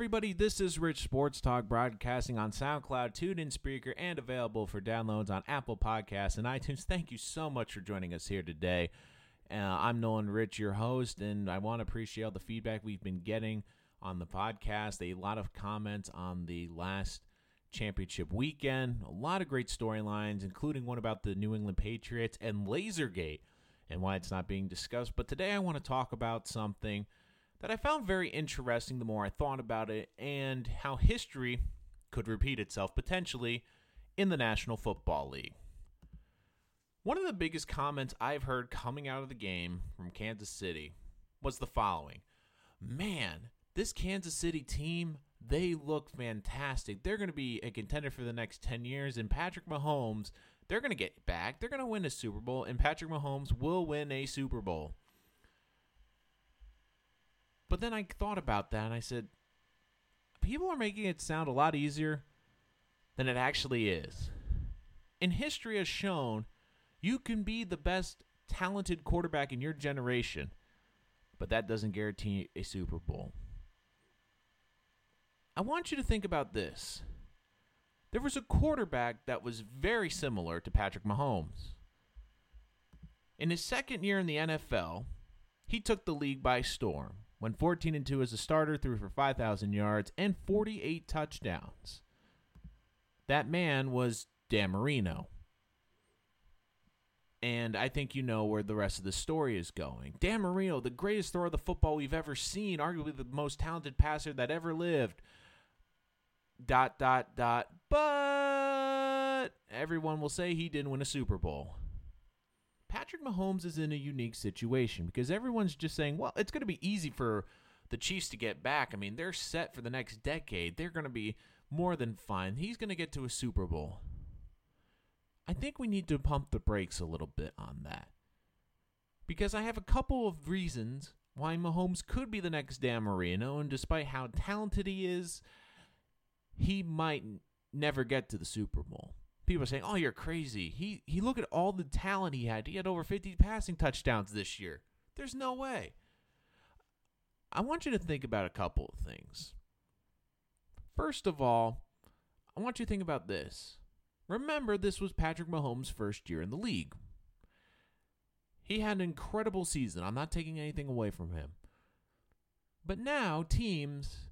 everybody. This is Rich Sports Talk broadcasting on SoundCloud, TuneIn, Spreaker, and available for downloads on Apple Podcasts and iTunes. Thank you so much for joining us here today. Uh, I'm Nolan Rich, your host, and I want to appreciate all the feedback we've been getting on the podcast. A lot of comments on the last championship weekend. A lot of great storylines, including one about the New England Patriots and Lasergate and why it's not being discussed. But today I want to talk about something that I found very interesting the more I thought about it and how history could repeat itself potentially in the National Football League. One of the biggest comments I've heard coming out of the game from Kansas City was the following Man, this Kansas City team, they look fantastic. They're going to be a contender for the next 10 years, and Patrick Mahomes, they're going to get back. They're going to win a Super Bowl, and Patrick Mahomes will win a Super Bowl. But then I thought about that and I said, people are making it sound a lot easier than it actually is. And history has shown you can be the best talented quarterback in your generation, but that doesn't guarantee a Super Bowl. I want you to think about this. There was a quarterback that was very similar to Patrick Mahomes. In his second year in the NFL, he took the league by storm went 14 and 2 as a starter, threw for 5,000 yards and 48 touchdowns. That man was Dan Marino. And I think you know where the rest of the story is going. Dan Marino, the greatest thrower of the football we've ever seen, arguably the most talented passer that ever lived. Dot, dot, dot. But everyone will say he didn't win a Super Bowl. Patrick Mahomes is in a unique situation because everyone's just saying, well, it's going to be easy for the Chiefs to get back. I mean, they're set for the next decade. They're going to be more than fine. He's going to get to a Super Bowl. I think we need to pump the brakes a little bit on that. Because I have a couple of reasons why Mahomes could be the next Dan Marino, and despite how talented he is, he might never get to the Super Bowl people are saying, "Oh, you're crazy." He he look at all the talent he had. He had over 50 passing touchdowns this year. There's no way. I want you to think about a couple of things. First of all, I want you to think about this. Remember, this was Patrick Mahomes' first year in the league. He had an incredible season. I'm not taking anything away from him. But now teams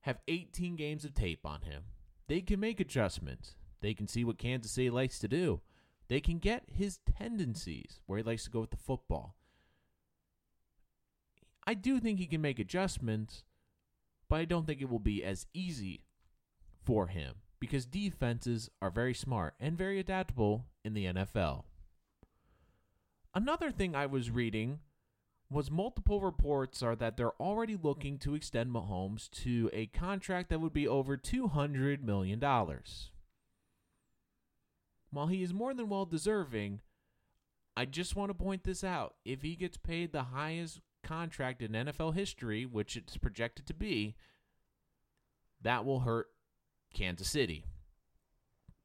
have 18 games of tape on him. They can make adjustments. They can see what Kansas City likes to do. They can get his tendencies, where he likes to go with the football. I do think he can make adjustments, but I don't think it will be as easy for him because defenses are very smart and very adaptable in the NFL. Another thing I was reading was multiple reports are that they're already looking to extend Mahomes to a contract that would be over $200 million. While he is more than well deserving, I just want to point this out. If he gets paid the highest contract in NFL history, which it's projected to be, that will hurt Kansas City.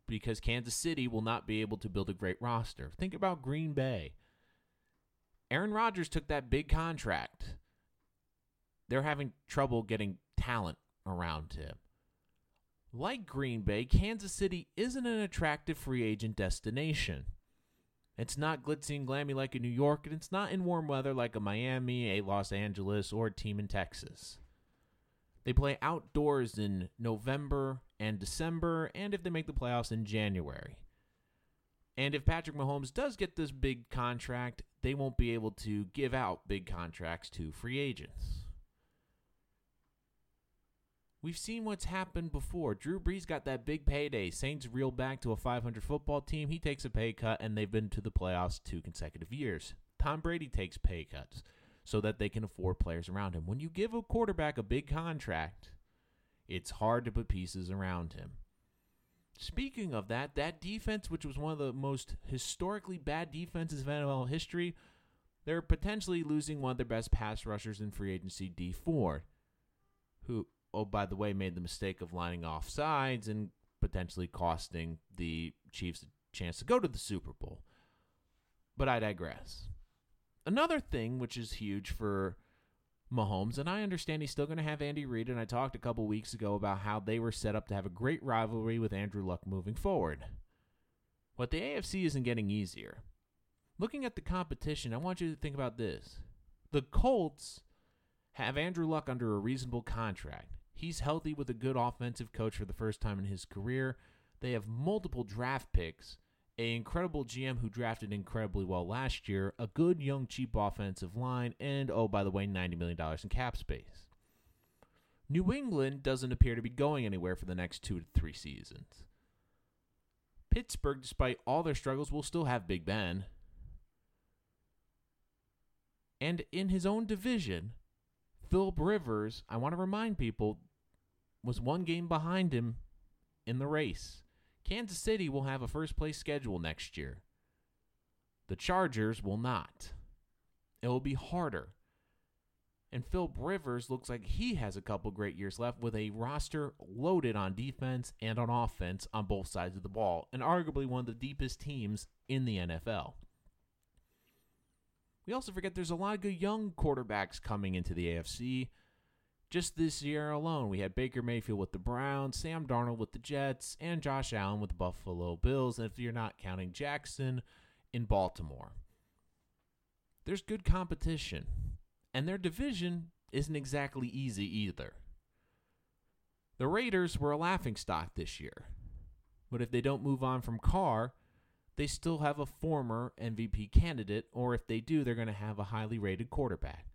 Because Kansas City will not be able to build a great roster. Think about Green Bay. Aaron Rodgers took that big contract. They're having trouble getting talent around him. Like Green Bay, Kansas City isn't an attractive free agent destination. It's not glitzy and glammy like a New York, and it's not in warm weather like a Miami, a Los Angeles, or a team in Texas. They play outdoors in November and December, and if they make the playoffs in January. And if Patrick Mahomes does get this big contract, they won't be able to give out big contracts to free agents. We've seen what's happened before. Drew Brees got that big payday. Saints reel back to a 500 football team. He takes a pay cut, and they've been to the playoffs two consecutive years. Tom Brady takes pay cuts so that they can afford players around him. When you give a quarterback a big contract, it's hard to put pieces around him. Speaking of that, that defense, which was one of the most historically bad defenses of NFL history, they're potentially losing one of their best pass rushers in free agency, Dee Ford, who oh, by the way, made the mistake of lining off sides and potentially costing the Chiefs a chance to go to the Super Bowl. But I digress. Another thing which is huge for Mahomes, and I understand he's still going to have Andy Reid. And I talked a couple weeks ago about how they were set up to have a great rivalry with Andrew Luck moving forward. But the AFC isn't getting easier. Looking at the competition, I want you to think about this. The Colts have Andrew Luck under a reasonable contract. He's healthy with a good offensive coach for the first time in his career. They have multiple draft picks, a incredible GM who drafted incredibly well last year, a good young cheap offensive line, and oh by the way, $90 million in cap space. New England doesn't appear to be going anywhere for the next 2 to 3 seasons. Pittsburgh, despite all their struggles, will still have Big Ben. And in his own division, Philip Rivers, I want to remind people, was one game behind him in the race. Kansas City will have a first place schedule next year. The Chargers will not. It will be harder. And Philip Rivers looks like he has a couple great years left with a roster loaded on defense and on offense on both sides of the ball, and arguably one of the deepest teams in the NFL. We also forget there's a lot of good young quarterbacks coming into the AFC. Just this year alone, we had Baker Mayfield with the Browns, Sam Darnold with the Jets, and Josh Allen with the Buffalo Bills, and if you're not counting Jackson in Baltimore. There's good competition, and their division isn't exactly easy either. The Raiders were a laughingstock this year, but if they don't move on from Carr, they still have a former MVP candidate, or if they do, they're going to have a highly rated quarterback.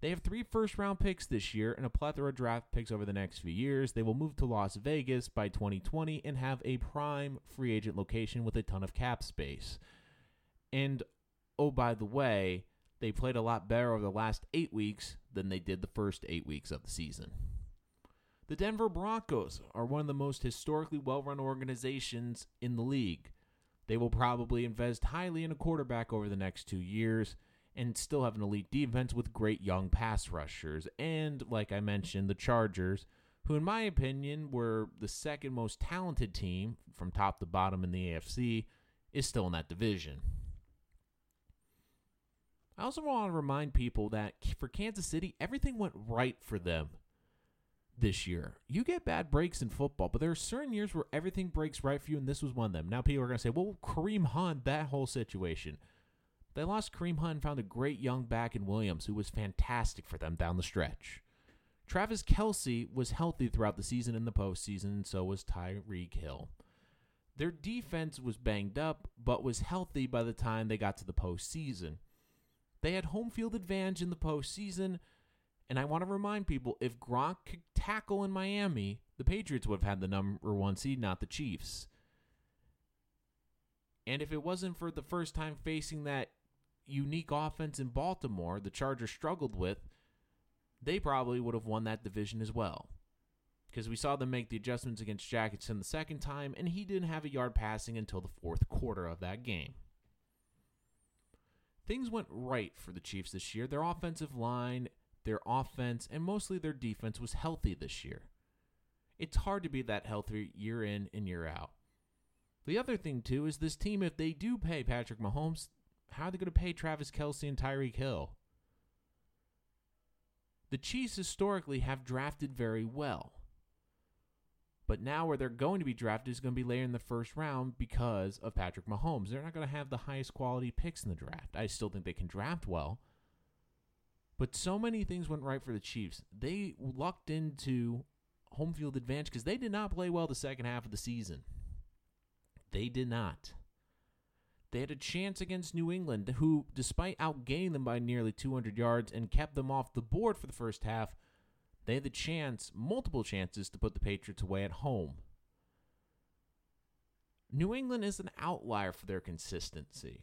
They have three first round picks this year and a plethora of draft picks over the next few years. They will move to Las Vegas by 2020 and have a prime free agent location with a ton of cap space. And oh, by the way, they played a lot better over the last eight weeks than they did the first eight weeks of the season. The Denver Broncos are one of the most historically well run organizations in the league. They will probably invest highly in a quarterback over the next two years and still have an elite defense with great young pass rushers. And, like I mentioned, the Chargers, who, in my opinion, were the second most talented team from top to bottom in the AFC, is still in that division. I also want to remind people that for Kansas City, everything went right for them this year. You get bad breaks in football, but there are certain years where everything breaks right for you, and this was one of them. Now people are going to say, well, Kareem Hunt, that whole situation. They lost Kareem Hunt and found a great young back in Williams who was fantastic for them down the stretch. Travis Kelce was healthy throughout the season and the postseason, and so was Tyreek Hill. Their defense was banged up, but was healthy by the time they got to the postseason. They had home field advantage in the postseason, and I want to remind people if Gronk could tackle in Miami, the Patriots would have had the number one seed, not the Chiefs. And if it wasn't for the first time facing that unique offense in Baltimore the Chargers struggled with, they probably would have won that division as well. Because we saw them make the adjustments against Jackson the second time, and he didn't have a yard passing until the fourth quarter of that game. Things went right for the Chiefs this year. Their offensive line, their offense, and mostly their defense was healthy this year. It's hard to be that healthy year in and year out. The other thing, too, is this team, if they do pay Patrick Mahomes, how are they going to pay Travis Kelce and Tyreek Hill? The Chiefs historically have drafted very well. But now where they're going to be drafted is going to be later in the first round because of Patrick Mahomes. They're not going to have the highest quality picks in the draft. I still think they can draft well. But so many things went right for the Chiefs. They lucked into home field advantage because they did not play well the second half of the season. They did not. They had a chance against New England, who, despite outgaining them by nearly 200 yards and kept them off the board for the first half, they had the chance, multiple chances, to put the Patriots away at home. New England is an outlier for their consistency.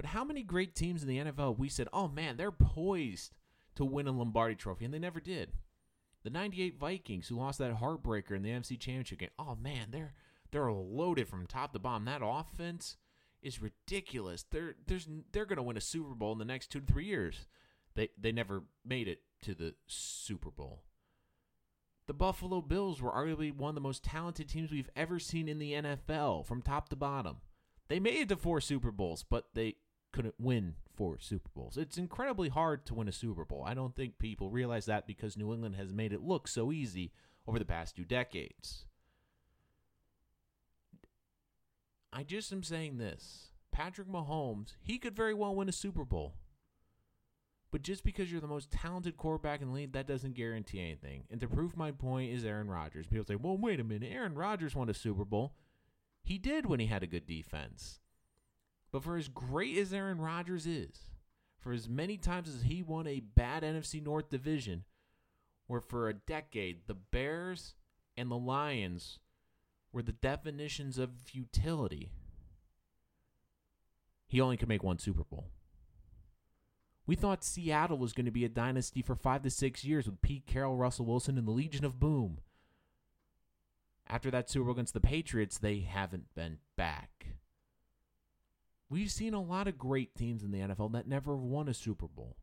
But how many great teams in the NFL we said, oh man, they're poised to win a Lombardi trophy, and they never did. The 98 Vikings, who lost that heartbreaker in the NFC Championship game, oh man, they're they're loaded from top to bottom. That offense, is ridiculous. They're there's they're going to win a Super Bowl in the next 2 to 3 years. They they never made it to the Super Bowl. The Buffalo Bills were arguably one of the most talented teams we've ever seen in the NFL from top to bottom. They made it to four Super Bowls, but they couldn't win four Super Bowls. It's incredibly hard to win a Super Bowl. I don't think people realize that because New England has made it look so easy over the past two decades. I just am saying this Patrick Mahomes, he could very well win a Super Bowl. But just because you're the most talented quarterback in the league, that doesn't guarantee anything. And to prove my point is Aaron Rodgers. People say, well, wait a minute. Aaron Rodgers won a Super Bowl. He did when he had a good defense. But for as great as Aaron Rodgers is, for as many times as he won a bad NFC North division, where for a decade the Bears and the Lions were the definitions of futility, he only could make one Super Bowl. We thought Seattle was going to be a dynasty for five to six years with Pete Carroll, Russell Wilson, and the Legion of Boom. After that Super Bowl against the Patriots, they haven't been back. We've seen a lot of great teams in the NFL that never won a Super Bowl.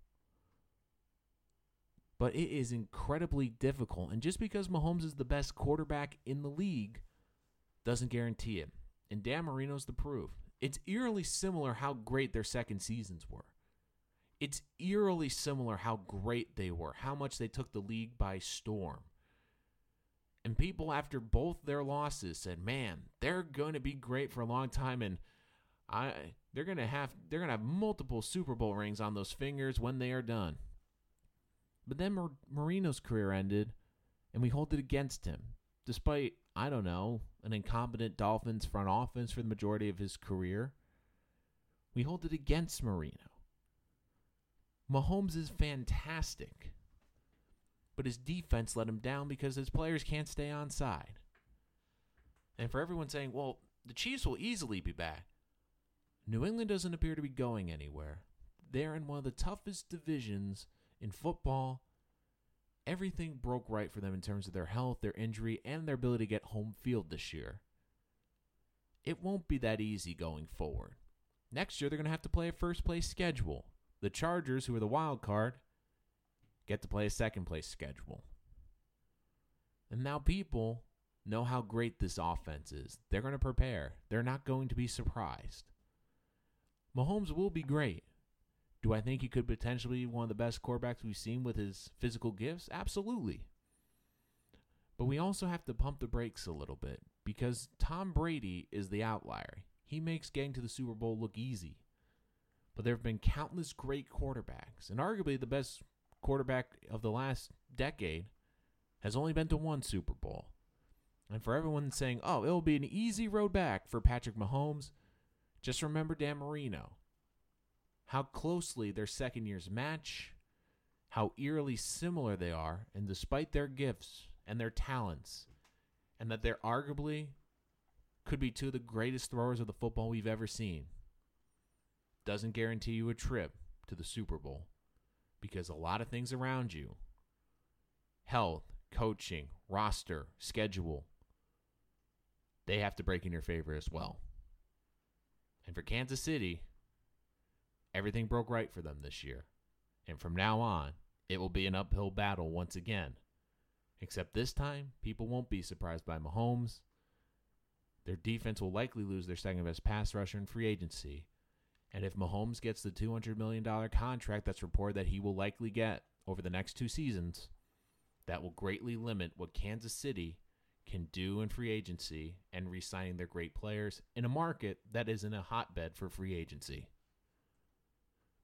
But it is incredibly difficult. And just because Mahomes is the best quarterback in the league doesn't guarantee it. And Dan Marino's the proof. It's eerily similar how great their second seasons were. It's eerily similar how great they were, how much they took the league by storm. And people after both their losses said, "Man, they're going to be great for a long time and I they're to have they're to have multiple Super Bowl rings on those fingers when they are done." But then Mar- Marino's career ended and we hold it against him despite I don't know, an incompetent Dolphins front office for the majority of his career. We hold it against Marino. Mahomes is fantastic, but his defense let him down because his players can't stay on side. And for everyone saying, well, the Chiefs will easily be back, New England doesn't appear to be going anywhere. They're in one of the toughest divisions in football. Everything broke right for them in terms of their health, their injury, and their ability to get home field this year. It won't be that easy going forward. Next year, they're going to have to play a first place schedule. The Chargers, who are the wild card, get to play a second place schedule. And now people know how great this offense is. They're going to prepare. They're not going to be surprised. Mahomes will be great. Do I think he could potentially be one of the best quarterbacks we've seen with his physical gifts? Absolutely. But we also have to pump the brakes a little bit because Tom Brady is the outlier. He makes getting to the Super Bowl look easy. But there have been countless great quarterbacks, and arguably the best quarterback of the last decade has only been to one Super Bowl. And for everyone saying, oh, it'll be an easy road back for Patrick Mahomes, just remember Dan Marino. How closely their second years match, how eerily similar they are, and despite their gifts and their talents, and that they're arguably could be two of the greatest throwers of the football we've ever seen doesn't guarantee you a trip to the Super Bowl because a lot of things around you health, coaching, roster, schedule they have to break in your favor as well. And for Kansas City, everything broke right for them this year. And from now on, it will be an uphill battle once again. Except this time, people won't be surprised by Mahomes. Their defense will likely lose their second best pass rusher in free agency and if Mahomes gets the $200 million contract that's reported that he will likely get over the next two seasons, that will greatly limit what Kansas City can do in free agency and re signing their great players in a market that isn't a hotbed for free agency.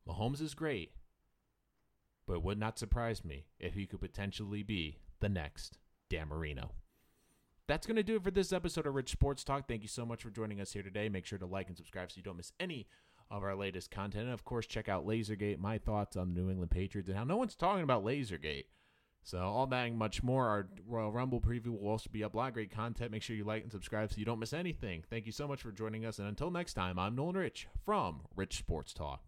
Mahomes is great, but it would not surprise me if he could potentially be the next Dan Marino. That's going to do it for this episode of Rich Sports Talk. Thank you so much for joining us here today. Make sure to like and subscribe so you don't miss any of our latest content. And of course, check out Lasergate, my thoughts on the New England Patriots and how no one's talking about Lasergate. So, all that and much more. Our Royal Rumble preview will also be up. A lot of great content. Make sure you like and subscribe so you don't miss anything. Thank you so much for joining us. And until next time, I'm Nolan Rich from Rich Sports Talk.